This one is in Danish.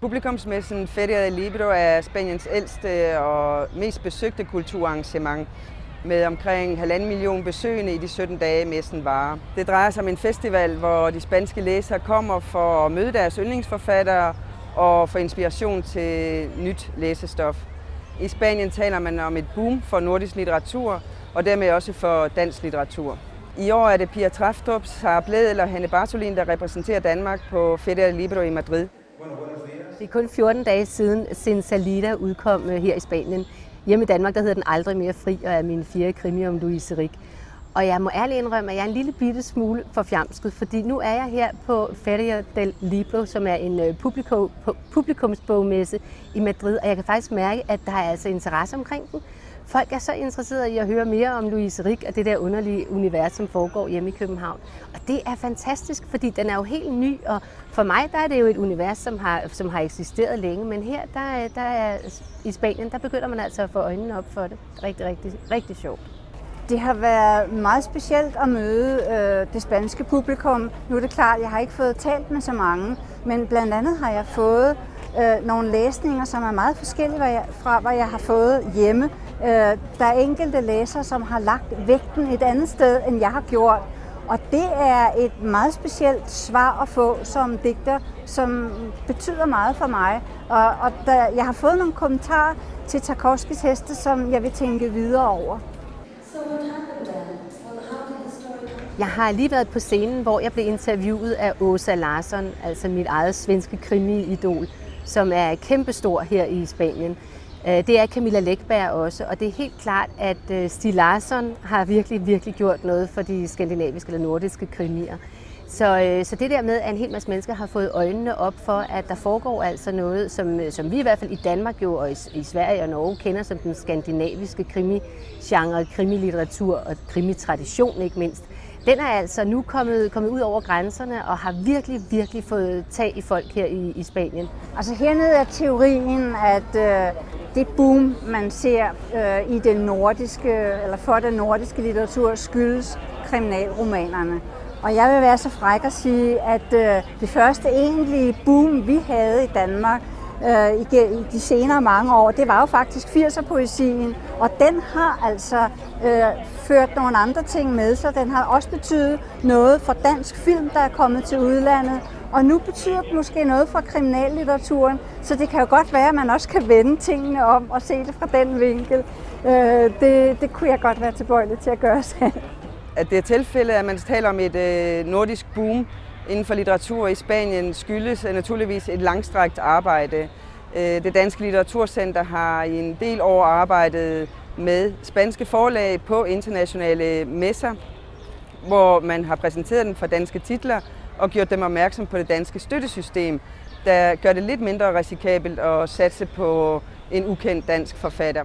Publikumsmessen Feria del Libro er Spaniens ældste og mest besøgte kulturarrangement med omkring halvanden million besøgende i de 17 dage, messen varer. Det drejer sig om en festival, hvor de spanske læsere kommer for at møde deres yndlingsforfattere og få inspiration til nyt læsestof. I Spanien taler man om et boom for nordisk litteratur, og dermed også for dansk litteratur. I år er det Pia Traftrup, Sara Bledel og Hanne Bartolin, der repræsenterer Danmark på Feria del Libro i Madrid. Det er kun 14 dage siden Sin Salida udkom øh, her i Spanien. Hjemme i Danmark der hedder den Aldrig mere fri og er min fjerde krimi om Louise Rik. Og jeg må ærligt indrømme, at jeg er en lille bitte smule forfjamsket, fordi nu er jeg her på Feria del Libro, som er en øh, publiko, publikumsbogmesse i Madrid, og jeg kan faktisk mærke, at der er altså interesse omkring den. Folk er så interesserede i at høre mere om Louise Rik og det der underlige univers, som foregår hjemme i København. Og det er fantastisk, fordi den er jo helt ny, og for mig der er det jo et univers, som har, som har eksisteret længe, men her der, der er, i Spanien, der begynder man altså at få øjnene op for det. Rigtig, rigtig, rigtig sjovt. Det har været meget specielt at møde øh, det spanske publikum. Nu er det klart, jeg har ikke fået talt med så mange, men blandt andet har jeg fået øh, nogle læsninger, som er meget forskellige fra, hvad jeg har fået hjemme. Øh, der er enkelte læsere, som har lagt vægten et andet sted, end jeg har gjort. Og det er et meget specielt svar at få som digter, som betyder meget for mig. Og, og der, jeg har fået nogle kommentarer til Tarkovskis heste, som jeg vil tænke videre over. Jeg har lige været på scenen, hvor jeg blev interviewet af Åsa Larsson, altså mit eget svenske krimi-idol, som er kæmpestor her i Spanien. Øh, det er Camilla Lækberg også, og det er helt klart, at øh, Stig Larsson har virkelig, virkelig gjort noget for de skandinaviske eller nordiske krimier. Så, øh, så det der med, at en hel masse mennesker har fået øjnene op for, at der foregår altså noget, som, som vi i hvert fald i Danmark jo, og i, i Sverige og Norge kender som den skandinaviske krimi-genre, krimilitteratur og krimitradition ikke mindst, den er altså nu kommet, kommet ud over grænserne og har virkelig, virkelig fået tag i folk her i, i Spanien. Altså hernede er teorien, at øh, det boom, man ser øh, i den nordiske, eller for den nordiske litteratur, skyldes kriminalromanerne. Og jeg vil være så fræk at sige, at øh, det første egentlige boom, vi havde i Danmark øh, i de senere mange år, det var jo faktisk 80'er-poesien, og den har altså øh, ført nogle andre ting med sig. Den har også betydet noget for dansk film, der er kommet til udlandet, og nu betyder det måske noget for kriminallitteraturen, så det kan jo godt være, at man også kan vende tingene om og se det fra den vinkel. Øh, det, det kunne jeg godt være tilbøjelig til at gøre selv. At det er tilfældet, at man taler om et øh, nordisk boom inden for litteratur i Spanien, skyldes øh, naturligvis et langstrakt arbejde. Øh, det Danske Litteraturcenter har i en del år arbejdet med spanske forlag på internationale messer, hvor man har præsenteret dem for danske titler og gjort dem opmærksom på det danske støttesystem, der gør det lidt mindre risikabelt at satse på en ukendt dansk forfatter.